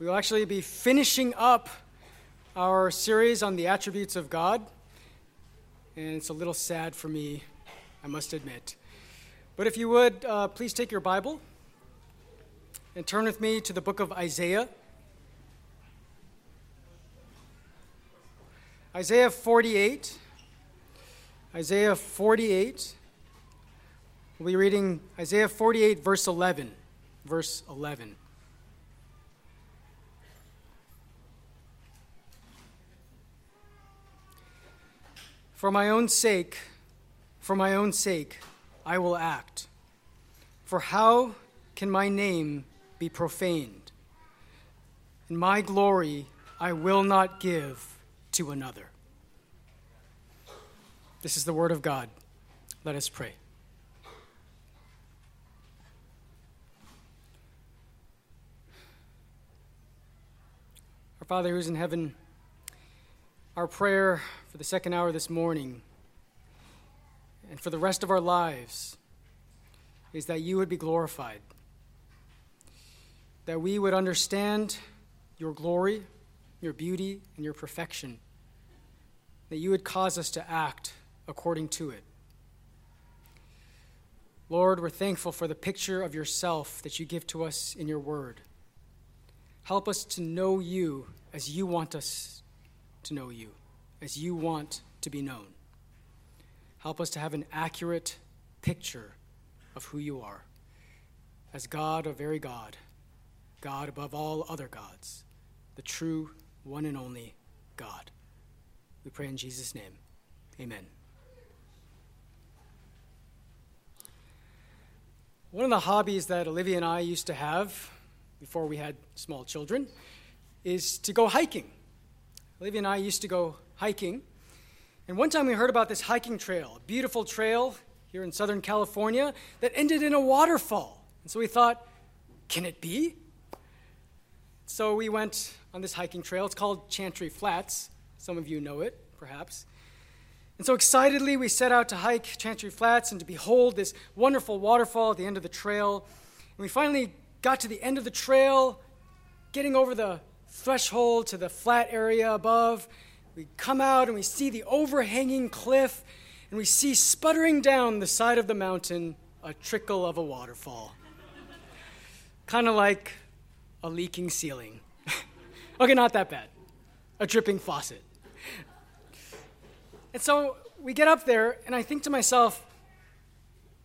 We will actually be finishing up our series on the attributes of God. And it's a little sad for me, I must admit. But if you would, uh, please take your Bible and turn with me to the book of Isaiah. Isaiah 48. Isaiah 48. We'll be reading Isaiah 48, verse 11. Verse 11. For my own sake, for my own sake, I will act. For how can my name be profaned? And my glory I will not give to another. This is the word of God. Let us pray. Our Father who's in heaven, our prayer for the second hour this morning and for the rest of our lives is that you would be glorified, that we would understand your glory, your beauty, and your perfection, that you would cause us to act according to it. Lord, we're thankful for the picture of yourself that you give to us in your word. Help us to know you as you want us to know you, as you want to be known. Help us to have an accurate picture of who you are as God, a very God, God above all other gods, the true, one and only God. We pray in Jesus' name. Amen. One of the hobbies that Olivia and I used to have before we had small children is to go hiking. Olivia and I used to go hiking. And one time we heard about this hiking trail, a beautiful trail here in Southern California that ended in a waterfall. And so we thought, can it be? So we went on this hiking trail. It's called Chantry Flats. Some of you know it, perhaps. And so excitedly, we set out to hike Chantry Flats and to behold this wonderful waterfall at the end of the trail. And we finally got to the end of the trail, getting over the threshold to the flat area above. We come out and we see the overhanging cliff, and we see sputtering down the side of the mountain a trickle of a waterfall. kind of like a leaking ceiling. okay, not that bad. A dripping faucet. And so we get up there, and I think to myself,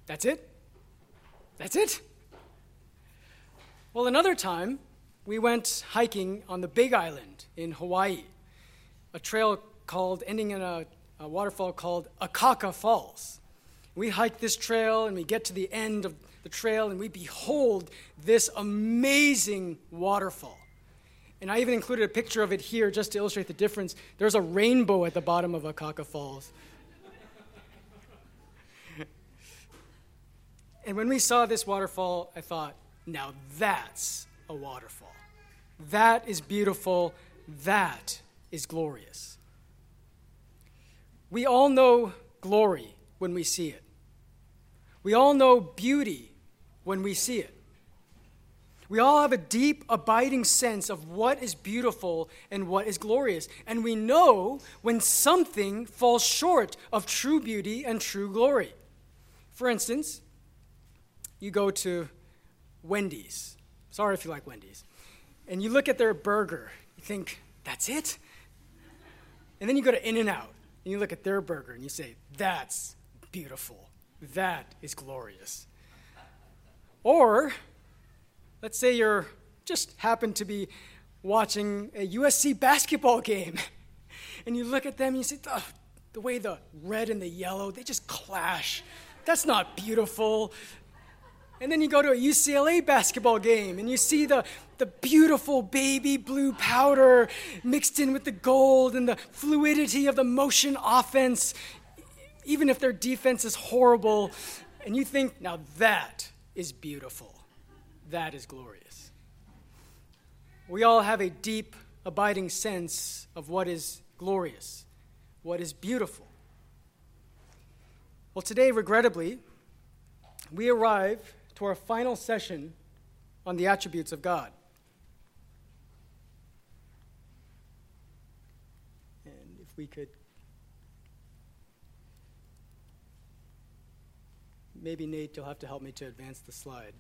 that's it? That's it? Well, another time, we went hiking on the Big Island in Hawaii, a trail called, ending in a, a waterfall called Akaka Falls. We hike this trail and we get to the end of the trail and we behold this amazing waterfall. And I even included a picture of it here just to illustrate the difference. There's a rainbow at the bottom of Akaka Falls. and when we saw this waterfall, I thought, now that's a waterfall. That is beautiful. That is glorious. We all know glory when we see it. We all know beauty when we see it. We all have a deep, abiding sense of what is beautiful and what is glorious. And we know when something falls short of true beauty and true glory. For instance, you go to Wendy's. Sorry if you like Wendy's. And you look at their burger, you think, that's it? And then you go to In N Out and you look at their burger and you say, that's beautiful. That is glorious. Or, let's say you're just happen to be watching a USC basketball game and you look at them and you say, oh, the way the red and the yellow, they just clash. That's not beautiful. And then you go to a UCLA basketball game and you see the, the beautiful baby blue powder mixed in with the gold and the fluidity of the motion offense, even if their defense is horrible. And you think, now that is beautiful. That is glorious. We all have a deep, abiding sense of what is glorious, what is beautiful. Well, today, regrettably, we arrive to our final session on the attributes of God. And if we could maybe Nate, you'll have to help me to advance the slide.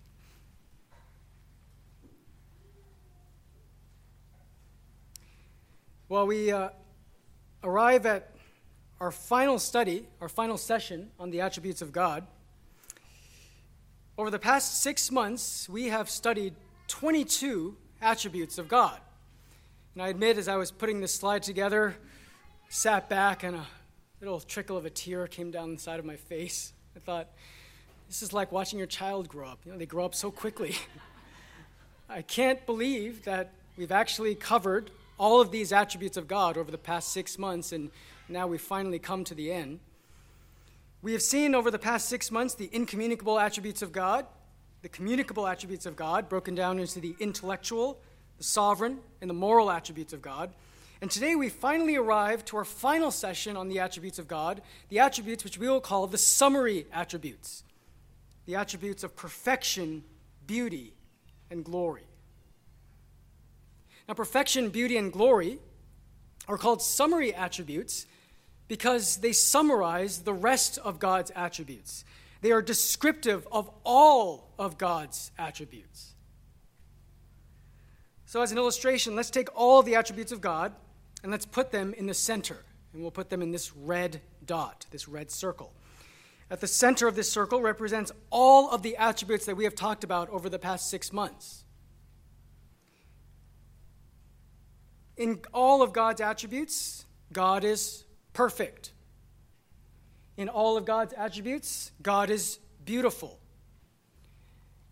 Well, we uh, arrive at our final study, our final session on the attributes of God. Over the past six months, we have studied 22 attributes of God. And I admit, as I was putting this slide together, sat back and a little trickle of a tear came down the side of my face. I thought, this is like watching your child grow up. You know, they grow up so quickly. I can't believe that we've actually covered all of these attributes of God over the past six months, and now we've finally come to the end. We have seen over the past six months the incommunicable attributes of God, the communicable attributes of God, broken down into the intellectual, the sovereign, and the moral attributes of God. And today we finally arrive to our final session on the attributes of God, the attributes which we will call the summary attributes, the attributes of perfection, beauty, and glory. Now, perfection, beauty, and glory are called summary attributes because they summarize the rest of God's attributes. They are descriptive of all of God's attributes. So, as an illustration, let's take all the attributes of God and let's put them in the center. And we'll put them in this red dot, this red circle. At the center of this circle represents all of the attributes that we have talked about over the past six months. In all of God's attributes, God is perfect. In all of God's attributes, God is beautiful.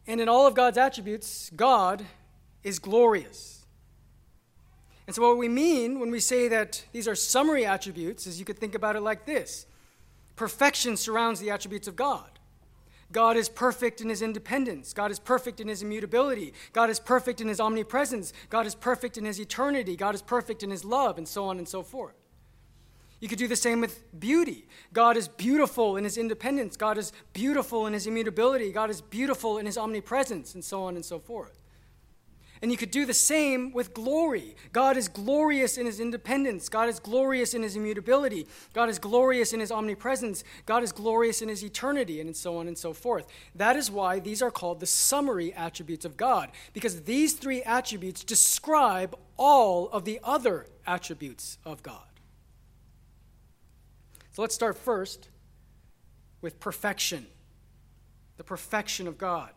And in all of God's attributes, God is glorious. And so, what we mean when we say that these are summary attributes is you could think about it like this perfection surrounds the attributes of God. God is perfect in his independence. God is perfect in his immutability. God is perfect in his omnipresence. God is perfect in his eternity. God is perfect in his love, and so on and so forth. You could do the same with beauty. God is beautiful in his independence. God is beautiful in his immutability. God is beautiful in his omnipresence, and so on and so forth. And you could do the same with glory. God is glorious in his independence. God is glorious in his immutability. God is glorious in his omnipresence. God is glorious in his eternity, and so on and so forth. That is why these are called the summary attributes of God, because these three attributes describe all of the other attributes of God. So let's start first with perfection, the perfection of God.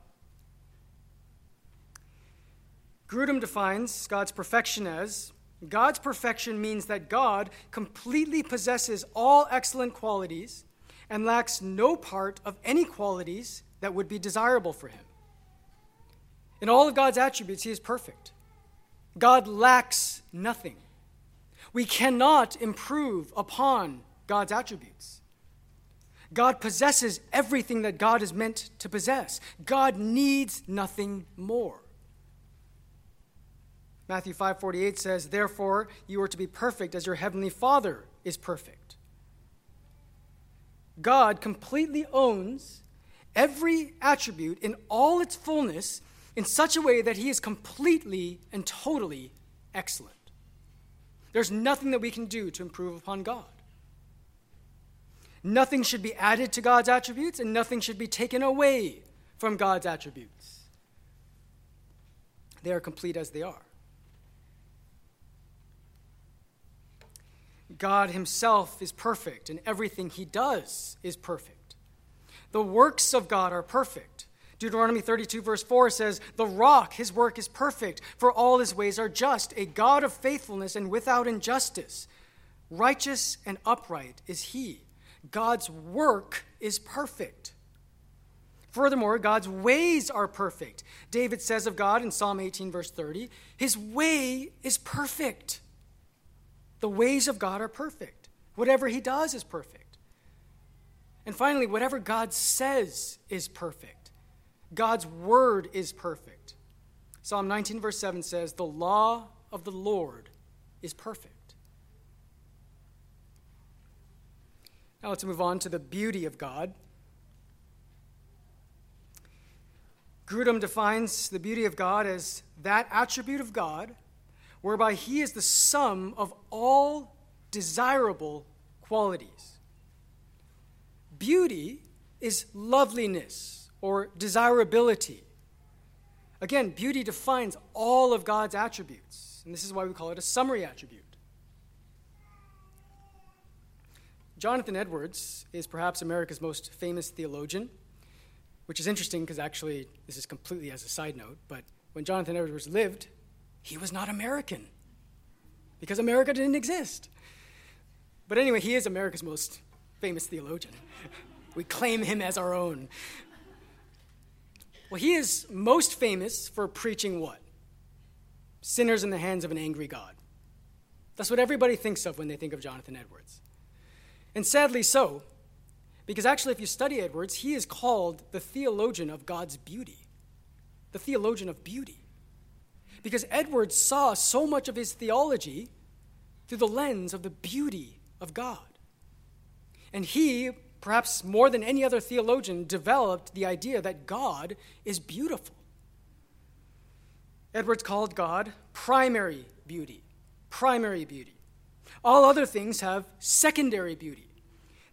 Grudem defines God's perfection as God's perfection means that God completely possesses all excellent qualities and lacks no part of any qualities that would be desirable for him. In all of God's attributes, he is perfect. God lacks nothing. We cannot improve upon God's attributes. God possesses everything that God is meant to possess. God needs nothing more. Matthew 5:48 says, "Therefore you are to be perfect as your heavenly Father is perfect." God completely owns every attribute in all its fullness in such a way that he is completely and totally excellent. There's nothing that we can do to improve upon God. Nothing should be added to God's attributes, and nothing should be taken away from God's attributes. They are complete as they are. God Himself is perfect, and everything He does is perfect. The works of God are perfect. Deuteronomy 32, verse 4 says, The rock, his work is perfect, for all his ways are just, a God of faithfulness and without injustice. Righteous and upright is he. God's work is perfect. Furthermore, God's ways are perfect. David says of God in Psalm 18, verse 30, His way is perfect. The ways of God are perfect. Whatever he does is perfect. And finally, whatever God says is perfect. God's word is perfect. Psalm 19, verse 7 says, The law of the Lord is perfect. Now let's move on to the beauty of God. Grudem defines the beauty of God as that attribute of God whereby he is the sum of all desirable qualities. Beauty is loveliness or desirability. Again, beauty defines all of God's attributes, and this is why we call it a summary attribute. Jonathan Edwards is perhaps America's most famous theologian, which is interesting because actually, this is completely as a side note, but when Jonathan Edwards lived, he was not American because America didn't exist. But anyway, he is America's most famous theologian. we claim him as our own. Well, he is most famous for preaching what? Sinners in the hands of an angry God. That's what everybody thinks of when they think of Jonathan Edwards. And sadly so, because actually, if you study Edwards, he is called the theologian of God's beauty, the theologian of beauty. Because Edwards saw so much of his theology through the lens of the beauty of God. And he, perhaps more than any other theologian, developed the idea that God is beautiful. Edwards called God primary beauty, primary beauty. All other things have secondary beauty.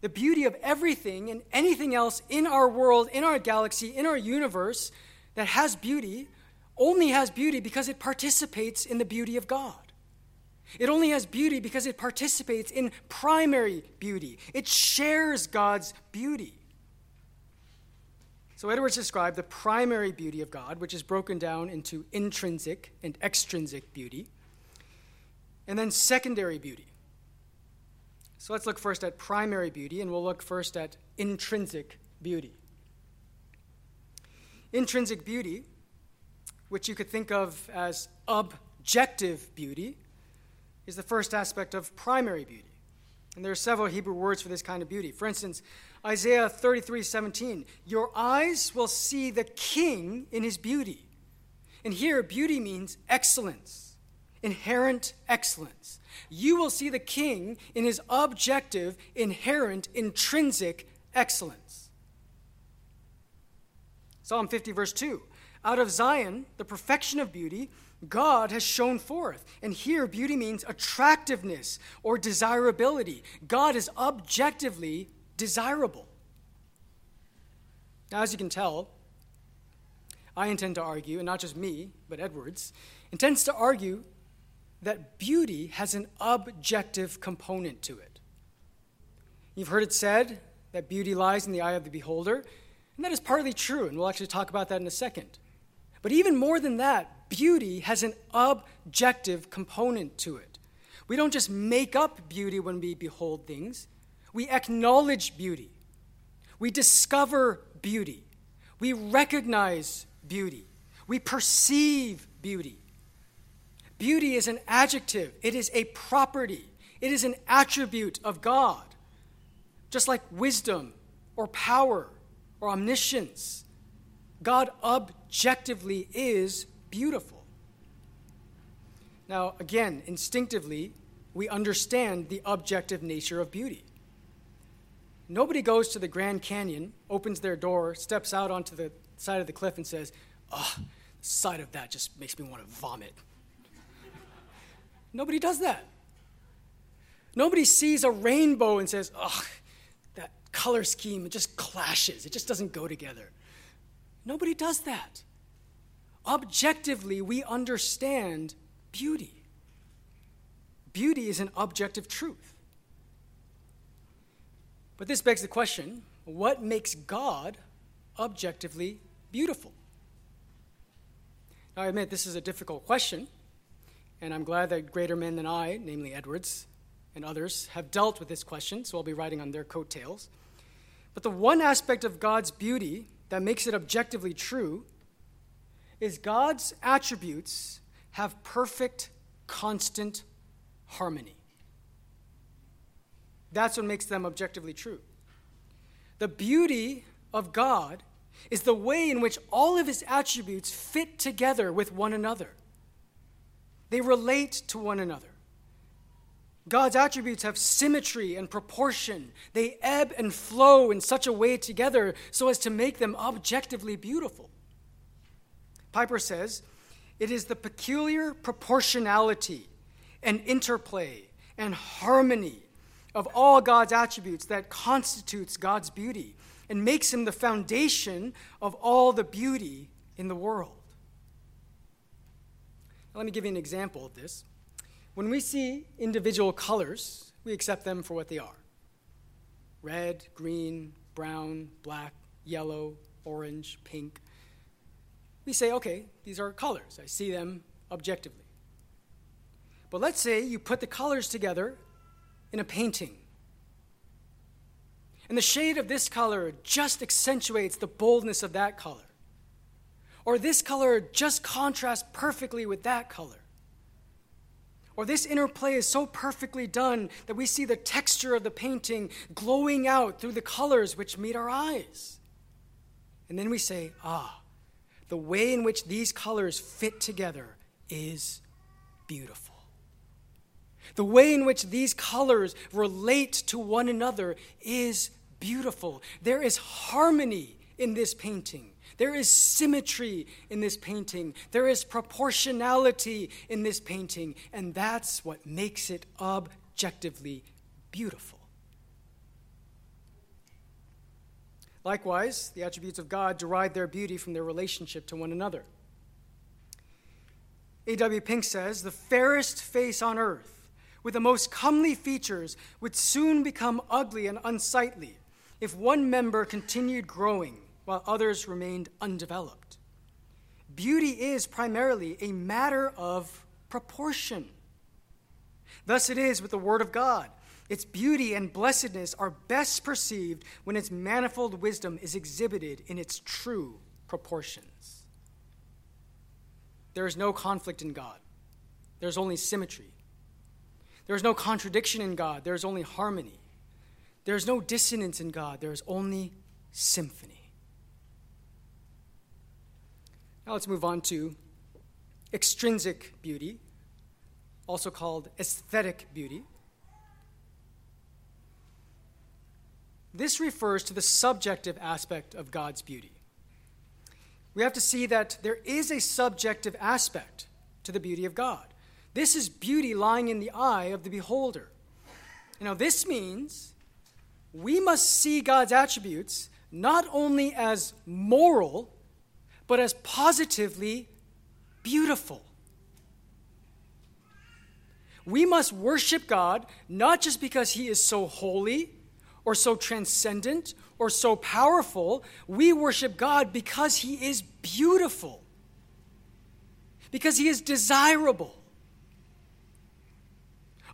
The beauty of everything and anything else in our world, in our galaxy, in our universe that has beauty only has beauty because it participates in the beauty of God. It only has beauty because it participates in primary beauty. It shares God's beauty. So, Edwards described the primary beauty of God, which is broken down into intrinsic and extrinsic beauty, and then secondary beauty. So let's look first at primary beauty, and we'll look first at intrinsic beauty. Intrinsic beauty, which you could think of as objective beauty, is the first aspect of primary beauty. And there are several Hebrew words for this kind of beauty. For instance, Isaiah 33 17, your eyes will see the king in his beauty. And here, beauty means excellence, inherent excellence you will see the king in his objective, inherent, intrinsic excellence. Psalm 50, verse 2 Out of Zion, the perfection of beauty, God has shown forth. And here, beauty means attractiveness or desirability. God is objectively desirable. Now, as you can tell, I intend to argue, and not just me, but Edwards, intends to argue that beauty has an objective component to it. You've heard it said that beauty lies in the eye of the beholder, and that is partly true, and we'll actually talk about that in a second. But even more than that, beauty has an objective component to it. We don't just make up beauty when we behold things, we acknowledge beauty. We discover beauty. We recognize beauty. We perceive beauty. Beauty is an adjective, it is a property, it is an attribute of God. Just like wisdom or power or omniscience, God objectively is beautiful. Now, again, instinctively, we understand the objective nature of beauty. Nobody goes to the Grand Canyon, opens their door, steps out onto the side of the cliff, and says, Oh, the sight of that just makes me want to vomit. Nobody does that. Nobody sees a rainbow and says, ugh, that color scheme, it just clashes. It just doesn't go together. Nobody does that. Objectively, we understand beauty. Beauty is an objective truth. But this begs the question what makes God objectively beautiful? Now, I admit this is a difficult question and I'm glad that greater men than I, namely Edwards and others, have dealt with this question, so I'll be writing on their coattails. But the one aspect of God's beauty that makes it objectively true is God's attributes have perfect, constant harmony. That's what makes them objectively true. The beauty of God is the way in which all of his attributes fit together with one another. They relate to one another. God's attributes have symmetry and proportion. They ebb and flow in such a way together so as to make them objectively beautiful. Piper says, it is the peculiar proportionality and interplay and harmony of all God's attributes that constitutes God's beauty and makes him the foundation of all the beauty in the world. Let me give you an example of this. When we see individual colors, we accept them for what they are red, green, brown, black, yellow, orange, pink. We say, okay, these are colors. I see them objectively. But let's say you put the colors together in a painting. And the shade of this color just accentuates the boldness of that color. Or this color just contrasts perfectly with that color. Or this interplay is so perfectly done that we see the texture of the painting glowing out through the colors which meet our eyes. And then we say, ah, the way in which these colors fit together is beautiful. The way in which these colors relate to one another is beautiful. There is harmony in this painting. There is symmetry in this painting. There is proportionality in this painting. And that's what makes it objectively beautiful. Likewise, the attributes of God derive their beauty from their relationship to one another. A.W. Pink says, The fairest face on earth, with the most comely features, would soon become ugly and unsightly if one member continued growing while others remained undeveloped. Beauty is primarily a matter of proportion. Thus it is with the Word of God. Its beauty and blessedness are best perceived when its manifold wisdom is exhibited in its true proportions. There is no conflict in God, there's only symmetry. There is no contradiction in God, there is only harmony. There is no dissonance in God, there is only symphony. Now let's move on to extrinsic beauty, also called aesthetic beauty. This refers to the subjective aspect of God's beauty. We have to see that there is a subjective aspect to the beauty of God. This is beauty lying in the eye of the beholder. Now, this means we must see God's attributes not only as moral, but as positively beautiful. We must worship God not just because He is so holy or so transcendent or so powerful. We worship God because He is beautiful, because He is desirable.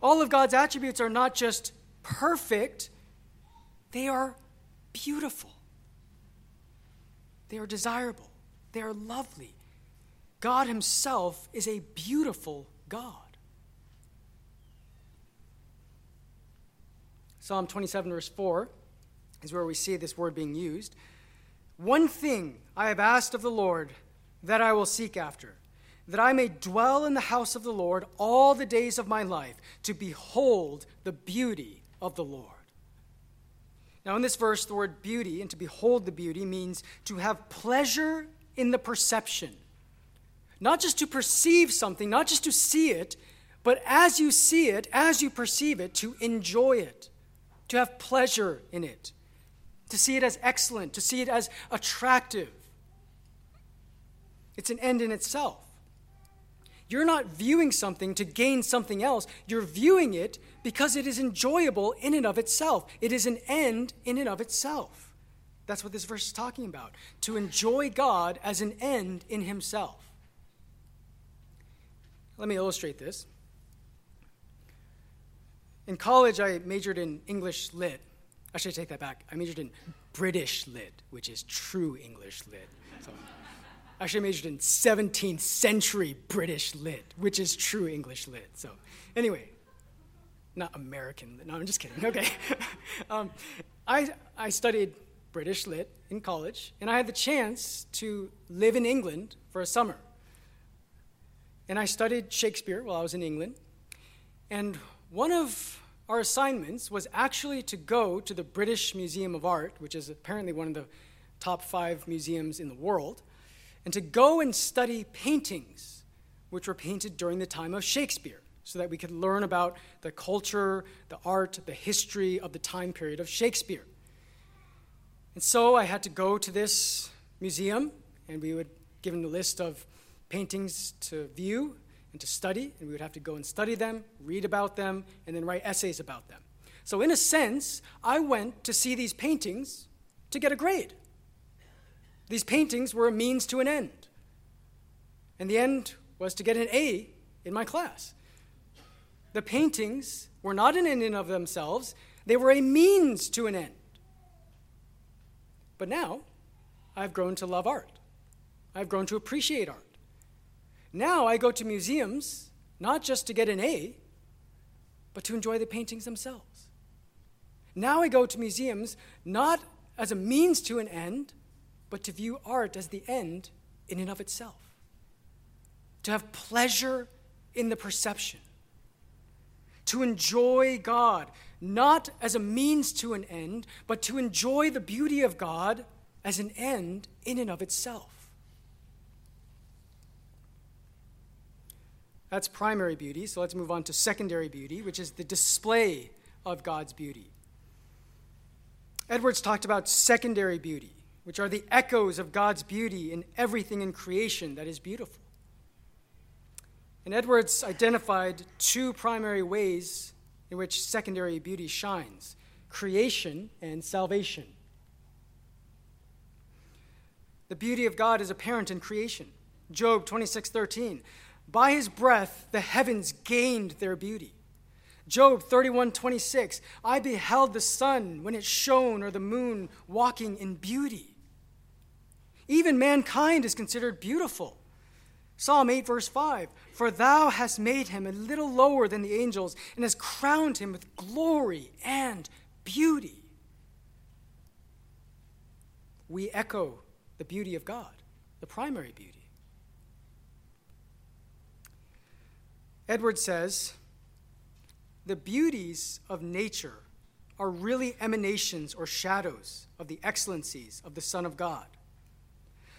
All of God's attributes are not just perfect, they are beautiful, they are desirable. They are lovely. God Himself is a beautiful God. Psalm 27, verse 4 is where we see this word being used. One thing I have asked of the Lord that I will seek after, that I may dwell in the house of the Lord all the days of my life, to behold the beauty of the Lord. Now, in this verse, the word beauty and to behold the beauty means to have pleasure in the perception. Not just to perceive something, not just to see it, but as you see it, as you perceive it, to enjoy it, to have pleasure in it, to see it as excellent, to see it as attractive. It's an end in itself. You're not viewing something to gain something else. You're viewing it because it is enjoyable in and of itself. It is an end in and of itself. That's what this verse is talking about. To enjoy God as an end in himself. Let me illustrate this. In college, I majored in English Lit. Actually, I take that back. I majored in British Lit, which is true English Lit. So, I actually, majored in 17th century British Lit, which is true English Lit. So, anyway, not American Lit. No, I'm just kidding. Okay. um, I, I studied British Lit in college, and I had the chance to live in England for a summer. And I studied Shakespeare while I was in England. And one of our assignments was actually to go to the British Museum of Art, which is apparently one of the top five museums in the world, and to go and study paintings which were painted during the time of Shakespeare, so that we could learn about the culture, the art, the history of the time period of Shakespeare. And so I had to go to this museum, and we would given a list of paintings to view and to study, and we would have to go and study them, read about them, and then write essays about them. So, in a sense, I went to see these paintings to get a grade. These paintings were a means to an end. And the end was to get an A in my class. The paintings were not an end in of themselves, they were a means to an end. But now, I've grown to love art. I've grown to appreciate art. Now I go to museums not just to get an A, but to enjoy the paintings themselves. Now I go to museums not as a means to an end, but to view art as the end in and of itself. To have pleasure in the perception. To enjoy God, not as a means to an end, but to enjoy the beauty of God as an end in and of itself. That's primary beauty, so let's move on to secondary beauty, which is the display of God's beauty. Edwards talked about secondary beauty, which are the echoes of God's beauty in everything in creation that is beautiful. And Edwards identified two primary ways in which secondary beauty shines creation and salvation. The beauty of God is apparent in creation. Job 26:13 By his breath the heavens gained their beauty. Job 31:26 I beheld the sun when it shone or the moon walking in beauty. Even mankind is considered beautiful. Psalm 8, verse 5 For thou hast made him a little lower than the angels, and hast crowned him with glory and beauty. We echo the beauty of God, the primary beauty. Edward says the beauties of nature are really emanations or shadows of the excellencies of the Son of God.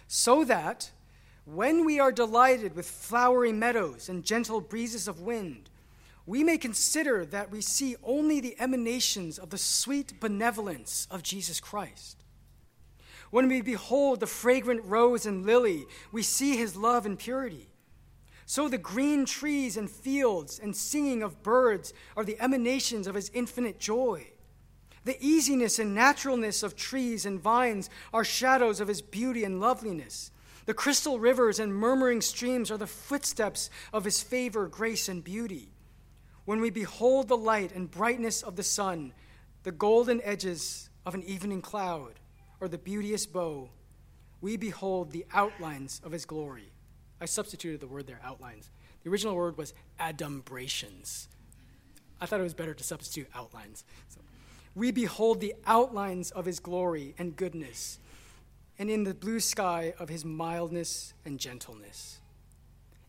So that when we are delighted with flowery meadows and gentle breezes of wind, we may consider that we see only the emanations of the sweet benevolence of Jesus Christ. When we behold the fragrant rose and lily, we see his love and purity. So the green trees and fields and singing of birds are the emanations of his infinite joy. The easiness and naturalness of trees and vines are shadows of his beauty and loveliness. The crystal rivers and murmuring streams are the footsteps of his favor, grace, and beauty. When we behold the light and brightness of the sun, the golden edges of an evening cloud, or the beauteous bow, we behold the outlines of his glory. I substituted the word there, outlines. The original word was adumbrations. I thought it was better to substitute outlines. So, we behold the outlines of his glory and goodness and in the blue sky of his mildness and gentleness.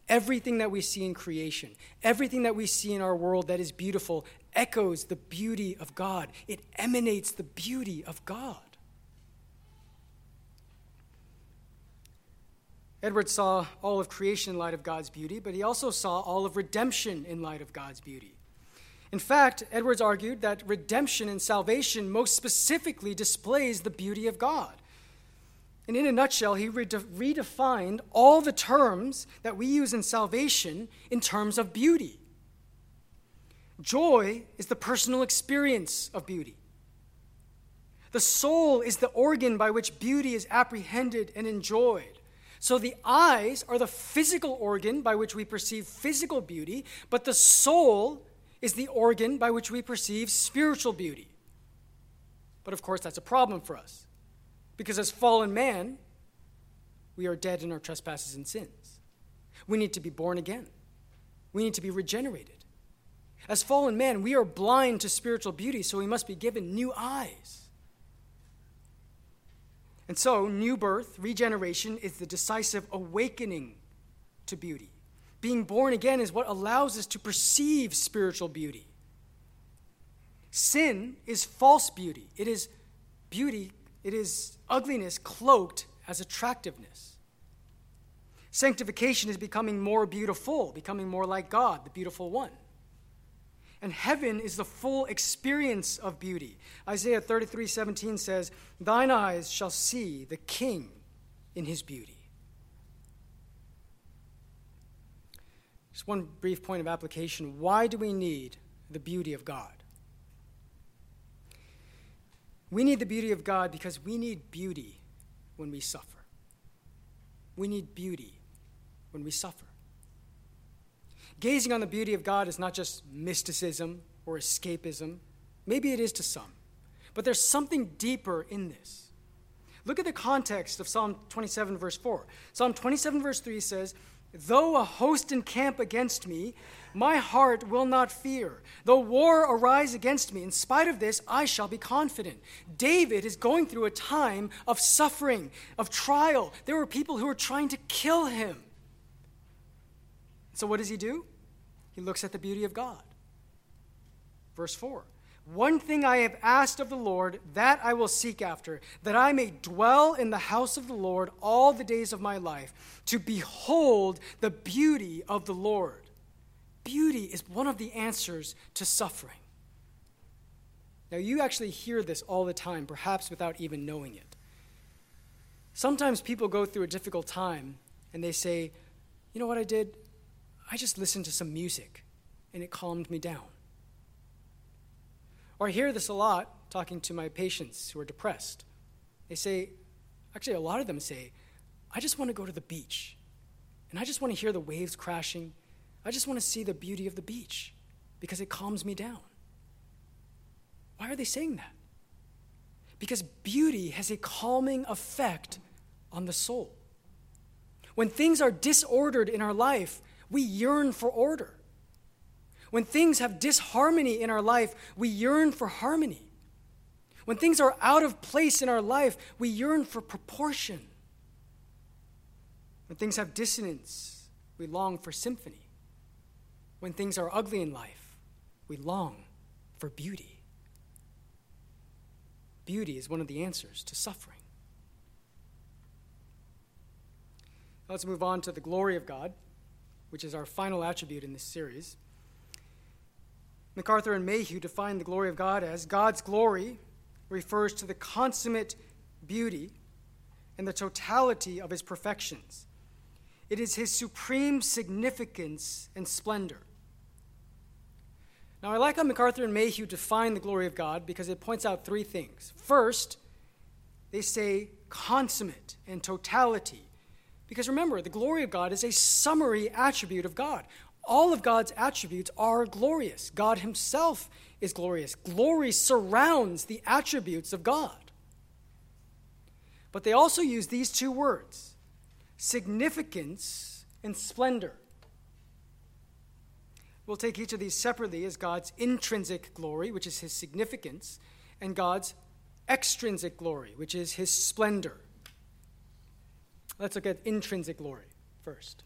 Everything that we see in creation, everything that we see in our world that is beautiful, echoes the beauty of God. It emanates the beauty of God. Edward saw all of creation in light of God's beauty, but he also saw all of redemption in light of God's beauty. In fact, Edwards argued that redemption and salvation most specifically displays the beauty of God. And in a nutshell, he redefined all the terms that we use in salvation in terms of beauty. Joy is the personal experience of beauty. The soul is the organ by which beauty is apprehended and enjoyed. So the eyes are the physical organ by which we perceive physical beauty, but the soul is the organ by which we perceive spiritual beauty. But of course, that's a problem for us. Because as fallen man, we are dead in our trespasses and sins. We need to be born again. We need to be regenerated. As fallen men, we are blind to spiritual beauty, so we must be given new eyes. And so, new birth, regeneration, is the decisive awakening to beauty. Being born again is what allows us to perceive spiritual beauty. Sin is false beauty, it is beauty it is ugliness cloaked as attractiveness. Sanctification is becoming more beautiful, becoming more like God, the beautiful one. And heaven is the full experience of beauty. Isaiah 33 17 says, Thine eyes shall see the King in his beauty. Just one brief point of application. Why do we need the beauty of God? We need the beauty of God because we need beauty when we suffer. We need beauty when we suffer. Gazing on the beauty of God is not just mysticism or escapism. Maybe it is to some, but there's something deeper in this. Look at the context of Psalm 27, verse 4. Psalm 27, verse 3 says, Though a host encamp against me, my heart will not fear. Though war arise against me, in spite of this, I shall be confident. David is going through a time of suffering, of trial. There were people who were trying to kill him. So, what does he do? He looks at the beauty of God. Verse 4 One thing I have asked of the Lord, that I will seek after, that I may dwell in the house of the Lord all the days of my life, to behold the beauty of the Lord. Beauty is one of the answers to suffering. Now, you actually hear this all the time, perhaps without even knowing it. Sometimes people go through a difficult time and they say, You know what I did? I just listened to some music and it calmed me down. Or I hear this a lot talking to my patients who are depressed. They say, actually, a lot of them say, I just want to go to the beach and I just want to hear the waves crashing. I just want to see the beauty of the beach because it calms me down. Why are they saying that? Because beauty has a calming effect on the soul. When things are disordered in our life, we yearn for order. When things have disharmony in our life, we yearn for harmony. When things are out of place in our life, we yearn for proportion. When things have dissonance, we long for symphony. When things are ugly in life, we long for beauty. Beauty is one of the answers to suffering. let's move on to the glory of God which is our final attribute in this series. MacArthur and Mayhue define the glory of God as God's glory refers to the consummate beauty and the totality of his perfections. It is his supreme significance and splendor. Now, I like how MacArthur and Mayhue define the glory of God because it points out three things. First, they say consummate and totality because remember, the glory of God is a summary attribute of God. All of God's attributes are glorious. God Himself is glorious. Glory surrounds the attributes of God. But they also use these two words significance and splendor. We'll take each of these separately as God's intrinsic glory, which is His significance, and God's extrinsic glory, which is His splendor. Let's look at intrinsic glory first.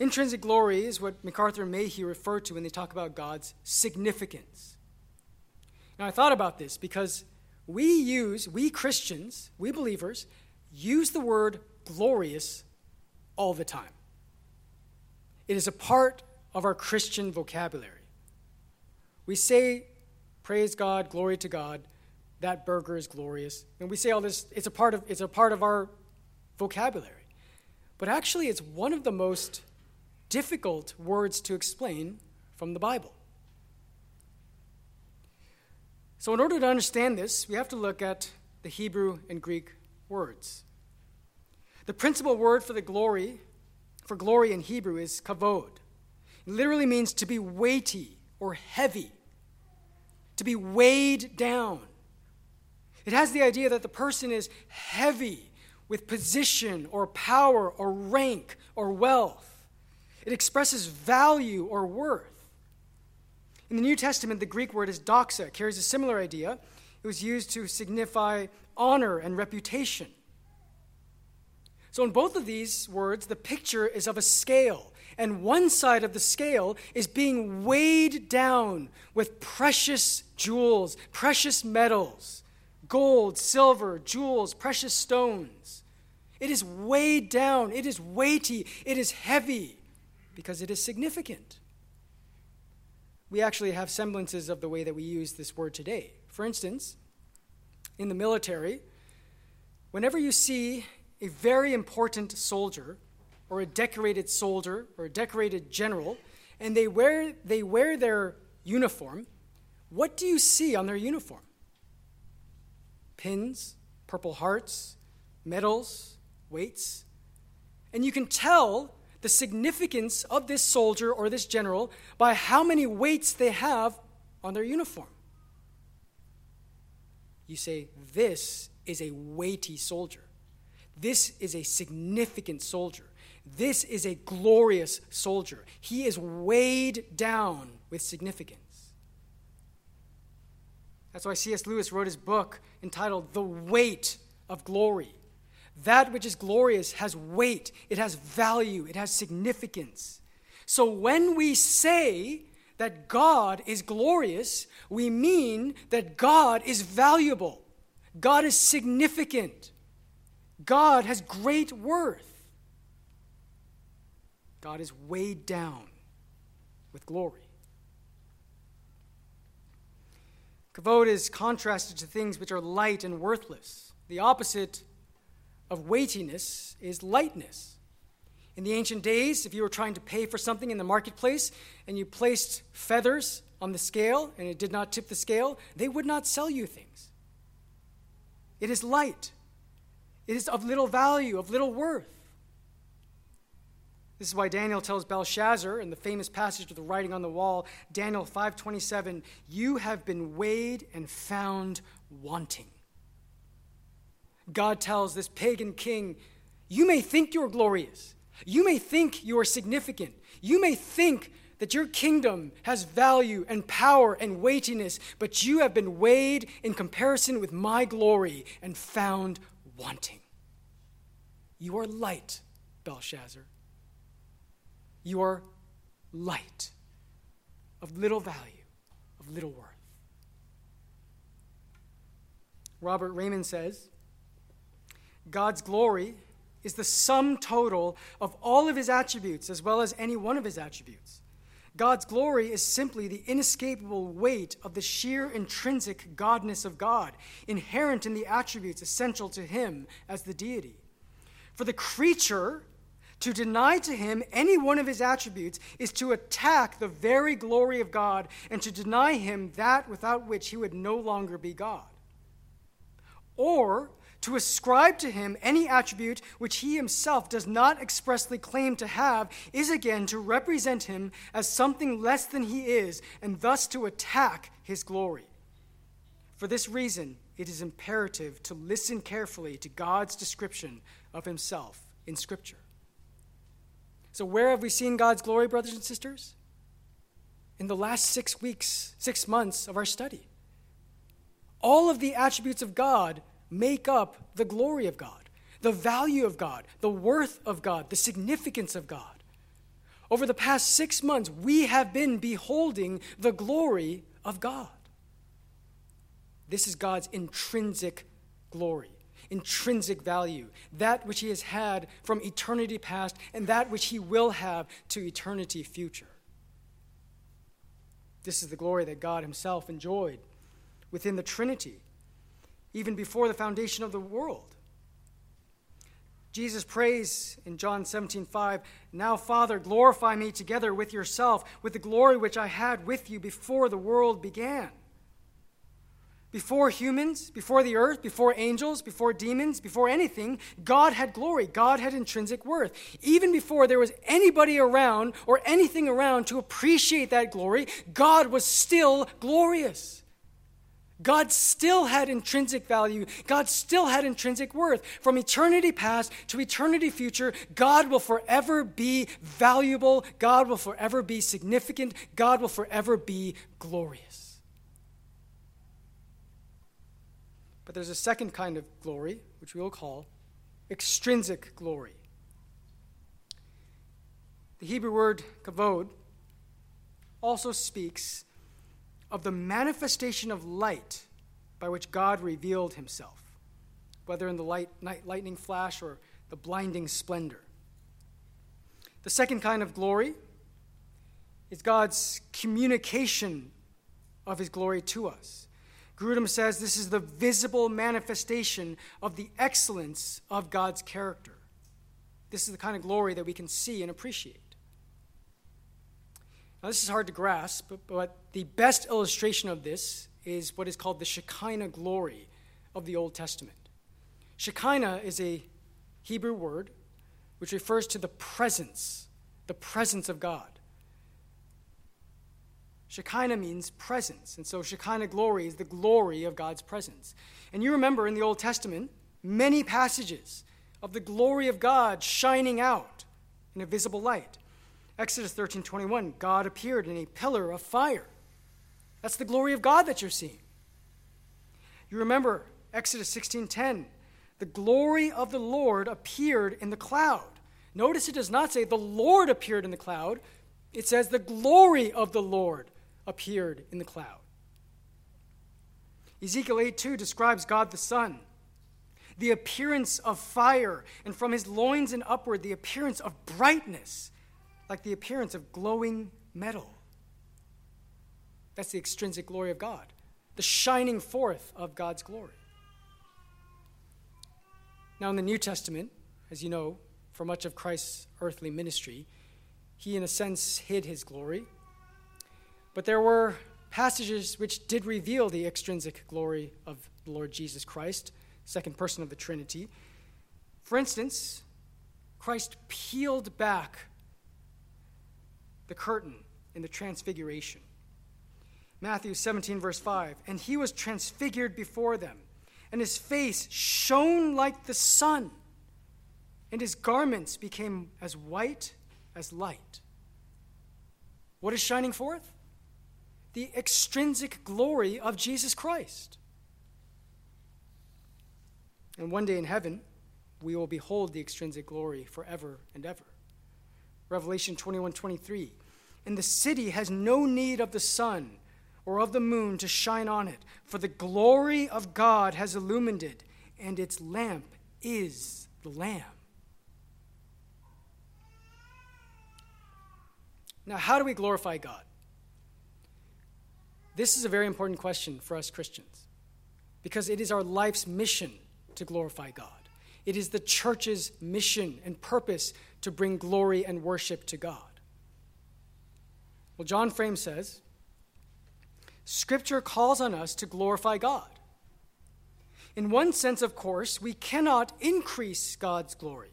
Intrinsic glory is what MacArthur and Mayhue refer to when they talk about God's significance. Now, I thought about this because we use, we Christians, we believers, use the word glorious all the time. It is a part of our Christian vocabulary. We say, praise God, glory to God, that burger is glorious. And we say all this, it's a part of, it's a part of our vocabulary. But actually, it's one of the most difficult words to explain from the Bible. So, in order to understand this, we have to look at the Hebrew and Greek words. The principal word for the glory, for glory in Hebrew, is kavod. It literally means to be weighty or heavy, to be weighed down. It has the idea that the person is heavy with position or power or rank or wealth. It expresses value or worth. In the New Testament, the Greek word is doxa, carries a similar idea. It was used to signify honor and reputation. So, in both of these words, the picture is of a scale, and one side of the scale is being weighed down with precious jewels, precious metals gold, silver, jewels, precious stones. It is weighed down, it is weighty, it is heavy because it is significant. we actually have semblances of the way that we use this word today. For instance, in the military, whenever you see a very important soldier, or a decorated soldier, or a decorated general, and they wear, they wear their uniform, what do you see on their uniform? Pins, purple hearts, medals, weights. And you can tell the significance of this soldier or this general by how many weights they have on their uniform. You say, This is a weighty soldier. This is a significant soldier. This is a glorious soldier. He is weighed down with significance. That's why C.S. Lewis wrote his book entitled The Weight of Glory. That which is glorious has weight, it has value, it has significance. So when we say that God is glorious, we mean that God is valuable, God is significant, God has great worth. God is weighed down with glory. Kavod is contrasted to things which are light and worthless. The opposite of weightiness is lightness. In the ancient days, if you were trying to pay for something in the marketplace and you placed feathers on the scale and it did not tip the scale, they would not sell you things. It is light, it is of little value, of little worth. This is why Daniel tells Belshazzar in the famous passage of the writing on the wall, Daniel 5:27, "You have been weighed and found wanting." God tells this pagan king, You may think you're glorious. You may think you are significant. You may think that your kingdom has value and power and weightiness, but you have been weighed in comparison with my glory and found wanting. You are light, Belshazzar. You are light, of little value, of little worth. Robert Reymond says, God's glory is the sum total of all of his attributes as well as any one of his attributes. God's glory is simply the inescapable weight of the sheer intrinsic godness of God, inherent in the attributes essential to him as the deity. For the creature to deny to him any one of his attributes is to attack the very glory of God and to deny him that without which he would no longer be God. Or to ascribe to him any attribute which he himself does not expressly claim to have is again to represent him as something less than he is, and thus to attack his glory. For this reason, it is imperative to listen carefully to God's description of himself in Scripture. So, where have we seen God's glory, brothers and sisters? In the last six weeks, six months of our study. All of the attributes of God make up the glory of God, the value of God, the worth of God, the significance of God. Over the past six months, we have been beholding the glory of God. This is God's intrinsic glory, intrinsic value, that which He has had from eternity past and that which He will have to eternity future. This is the glory that God Himself enjoyed within the Trinity even before the foundation of the world. Jesus prays in John 17, 5, Now, Father, glorify me together with yourself, with the glory which I had with you before the world began. Before humans, before the earth, before angels, before demons, before anything, God had glory. God had intrinsic worth. Even before there was anybody around or anything around to appreciate that glory, God was still glorious. God still had intrinsic value. God still had intrinsic worth. From eternity past to eternity future, God will forever be valuable. God will forever be significant. God will forever be glorious. But there's a second kind of glory, which we will call extrinsic glory. The Hebrew word kavod also speaks of the manifestation of light by which God revealed himself, whether in the light, night, lightning flash or the blinding splendor. The second kind of glory is God's communication of his glory to us. Grudem says this is the visible manifestation of the excellence of God's character. This is the kind of glory that we can see and appreciate. Now, this is hard to grasp, but, but the best illustration of this is what is called the Shekinah glory of the Old Testament. Shekinah is a Hebrew word which refers to the presence, the presence of God. Shekinah means presence. And so Shekinah glory is the glory of God's presence. And you remember in the Old Testament, many passages of the glory of God shining out in a visible light. Exodus 13 21, God appeared in a pillar of fire. That's the glory of God that you're seeing. You remember Exodus 16 10, the glory of the Lord appeared in the cloud. Notice it does not say the Lord appeared in the cloud, it says the glory of the Lord appeared in the cloud. Ezekiel 8 2 describes God the Son, the appearance of fire, and from his loins and upward, the appearance of brightness, like the appearance of glowing metal. That's the extrinsic glory of God, the shining forth of God's glory. Now, in the New Testament, as you know, for much of Christ's earthly ministry, he, in a sense, hid his glory but there were passages which did reveal the extrinsic glory of the Lord Jesus Christ, second person of the Trinity. For instance, Christ peeled back the curtain in the transfiguration. Matthew 17, verse 5 And he was transfigured before them, and his face shone like the sun, and his garments became as white as light. What is shining forth? the extrinsic glory of Jesus Christ. And one day in heaven, we will behold the extrinsic glory forever and ever. Revelation 21 23. And the city has no need of the sun or of the moon to shine on it, for the glory of God has illumined it, and its lamp is the Lamb. Now, how do we glorify God? This is a very important question for us Christians because it is our life's mission to glorify God. It is the church's mission and purpose to bring glory and worship to God. Well, John Frame says Scripture calls on us to glorify God. In one sense, of course, we cannot increase God's glory.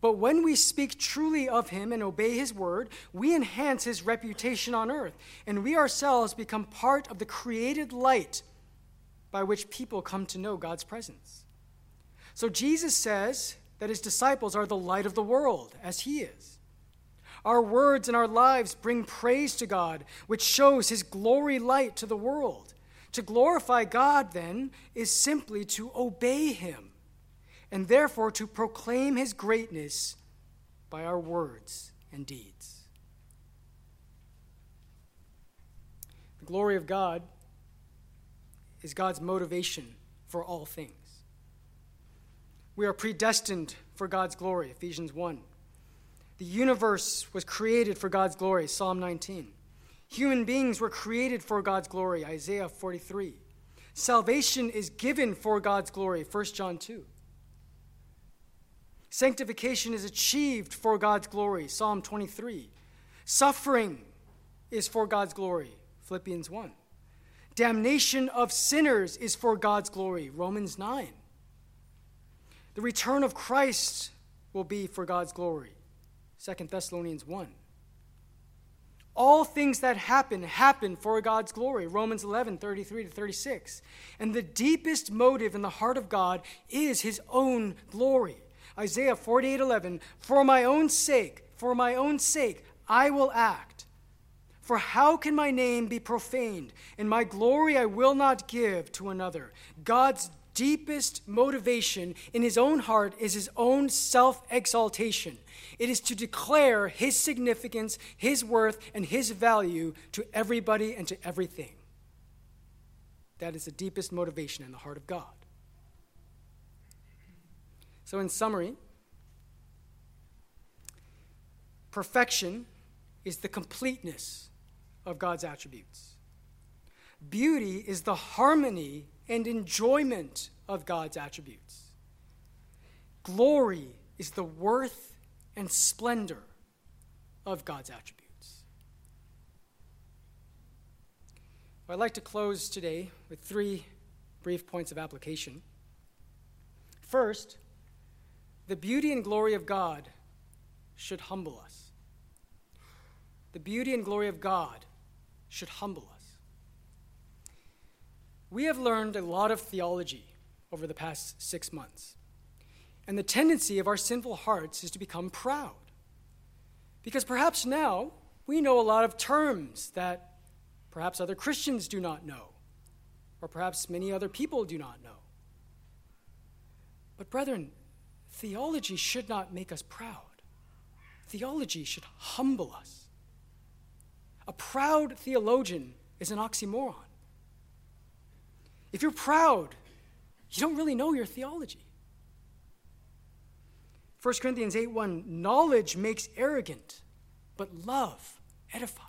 But when we speak truly of him and obey his word, we enhance his reputation on earth, and we ourselves become part of the created light by which people come to know God's presence. So Jesus says that his disciples are the light of the world, as he is. Our words and our lives bring praise to God, which shows his glory light to the world. To glorify God, then, is simply to obey him and therefore to proclaim his greatness by our words and deeds. The glory of God is God's motivation for all things. We are predestined for God's glory, Ephesians 1. The universe was created for God's glory, Psalm 19. Human beings were created for God's glory, Isaiah 43. Salvation is given for God's glory, 1 John 2. Sanctification is achieved for God's glory, Psalm 23. Suffering is for God's glory, Philippians 1. Damnation of sinners is for God's glory, Romans 9. The return of Christ will be for God's glory, 2 Thessalonians 1. All things that happen, happen for God's glory. Romans 11, 33 to 36. And the deepest motive in the heart of God is his own glory. Isaiah 48 11, For my own sake, for my own sake, I will act. For how can my name be profaned, and my glory I will not give to another? God's deepest motivation in his own heart is his own self exaltation. It is to declare his significance, his worth, and his value to everybody and to everything. That is the deepest motivation in the heart of God. So, in summary, perfection is the completeness of God's attributes. Beauty is the harmony and enjoyment of God's attributes. Glory is the worth and splendor of God's attributes. Well, I'd like to close today with three brief points of application. First, the beauty and glory of God should humble us. The beauty and glory of God should humble us. We have learned a lot of theology over the past six months. And the tendency of our sinful hearts is to become proud. Because perhaps now we know a lot of terms that perhaps other Christians do not know, or perhaps many other people do not know. But, brethren, theology should not make us proud. Theology should humble us. A proud theologian is an oxymoron. If you're proud, you don't really know your theology. 1 Corinthians 8 1 Knowledge makes arrogant, but love edifies.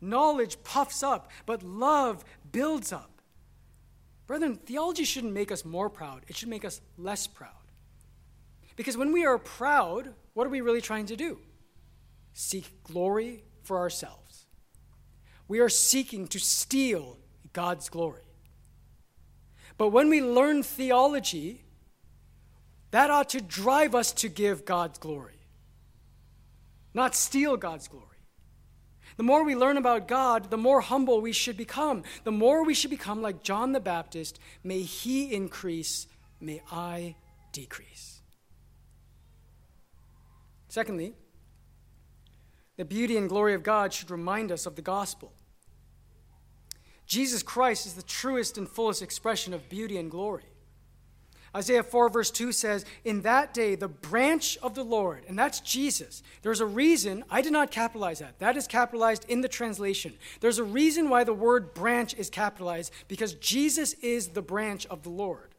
Knowledge puffs up, but love builds up. Brethren, theology shouldn't make us more proud, it should make us less proud. Because when we are proud, what are we really trying to do? Seek glory for ourselves. We are seeking to steal God's glory. But when we learn theology, that ought to drive us to give God's glory, not steal God's glory. The more we learn about God, the more humble we should become. The more we should become like John the Baptist. May he increase, may I decrease. Secondly, the beauty and glory of God should remind us of the gospel. Jesus Christ is the truest and fullest expression of beauty and glory. Isaiah 4, verse 2 says, In that day, the branch of the Lord, and that's Jesus. There's a reason, I did not capitalize that. That is capitalized in the translation. There's a reason why the word branch is capitalized, because Jesus is the branch of the Lord.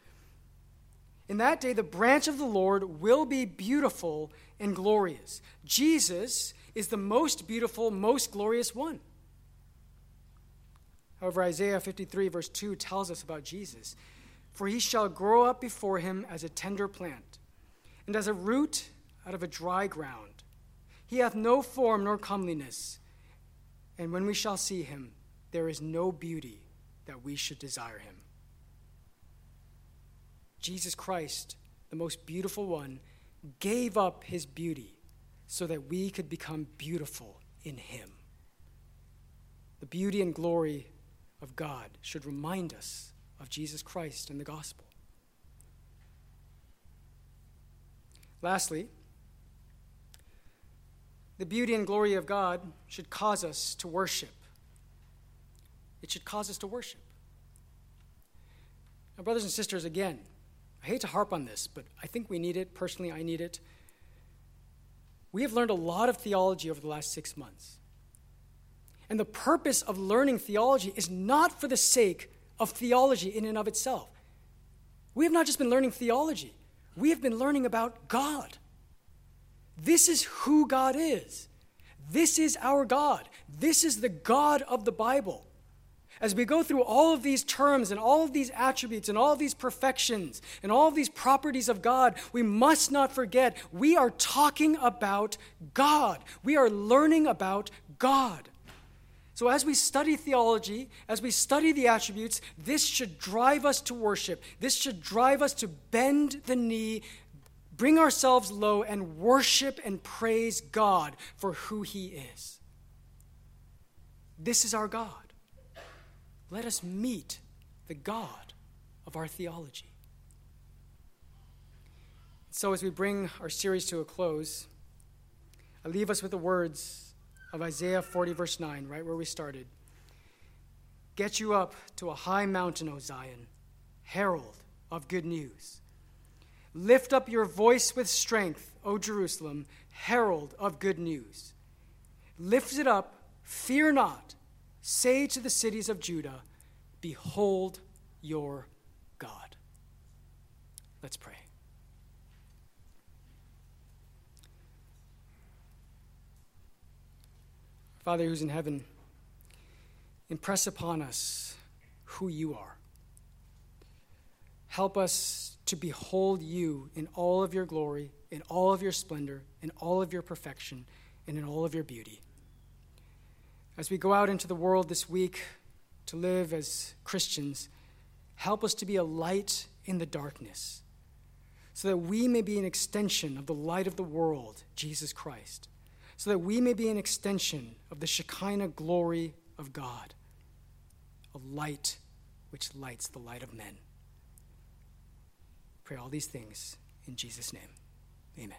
In that day, the branch of the Lord will be beautiful and glorious. Jesus is the most beautiful, most glorious one. However, Isaiah 53, verse 2 tells us about Jesus For he shall grow up before him as a tender plant, and as a root out of a dry ground. He hath no form nor comeliness, and when we shall see him, there is no beauty that we should desire him. Jesus Christ, the most beautiful one, gave up his beauty so that we could become beautiful in him. The beauty and glory of God should remind us of Jesus Christ and the gospel. Lastly, the beauty and glory of God should cause us to worship. It should cause us to worship. Now, brothers and sisters, again, I hate to harp on this, but I think we need it. Personally, I need it. We have learned a lot of theology over the last six months. And the purpose of learning theology is not for the sake of theology in and of itself. We have not just been learning theology, we have been learning about God. This is who God is. This is our God. This is the God of the Bible. As we go through all of these terms and all of these attributes and all of these perfections and all of these properties of God, we must not forget we are talking about God. We are learning about God. So, as we study theology, as we study the attributes, this should drive us to worship. This should drive us to bend the knee, bring ourselves low, and worship and praise God for who He is. This is our God. Let us meet the God of our theology. So, as we bring our series to a close, I leave us with the words of Isaiah 40, verse 9, right where we started. Get you up to a high mountain, O Zion, herald of good news. Lift up your voice with strength, O Jerusalem, herald of good news. Lift it up, fear not. Say to the cities of Judah, Behold your God. Let's pray. Father who's in heaven, impress upon us who you are. Help us to behold you in all of your glory, in all of your splendor, in all of your perfection, and in all of your beauty. As we go out into the world this week to live as Christians, help us to be a light in the darkness so that we may be an extension of the light of the world, Jesus Christ, so that we may be an extension of the Shekinah glory of God, a light which lights the light of men. Pray all these things in Jesus' name.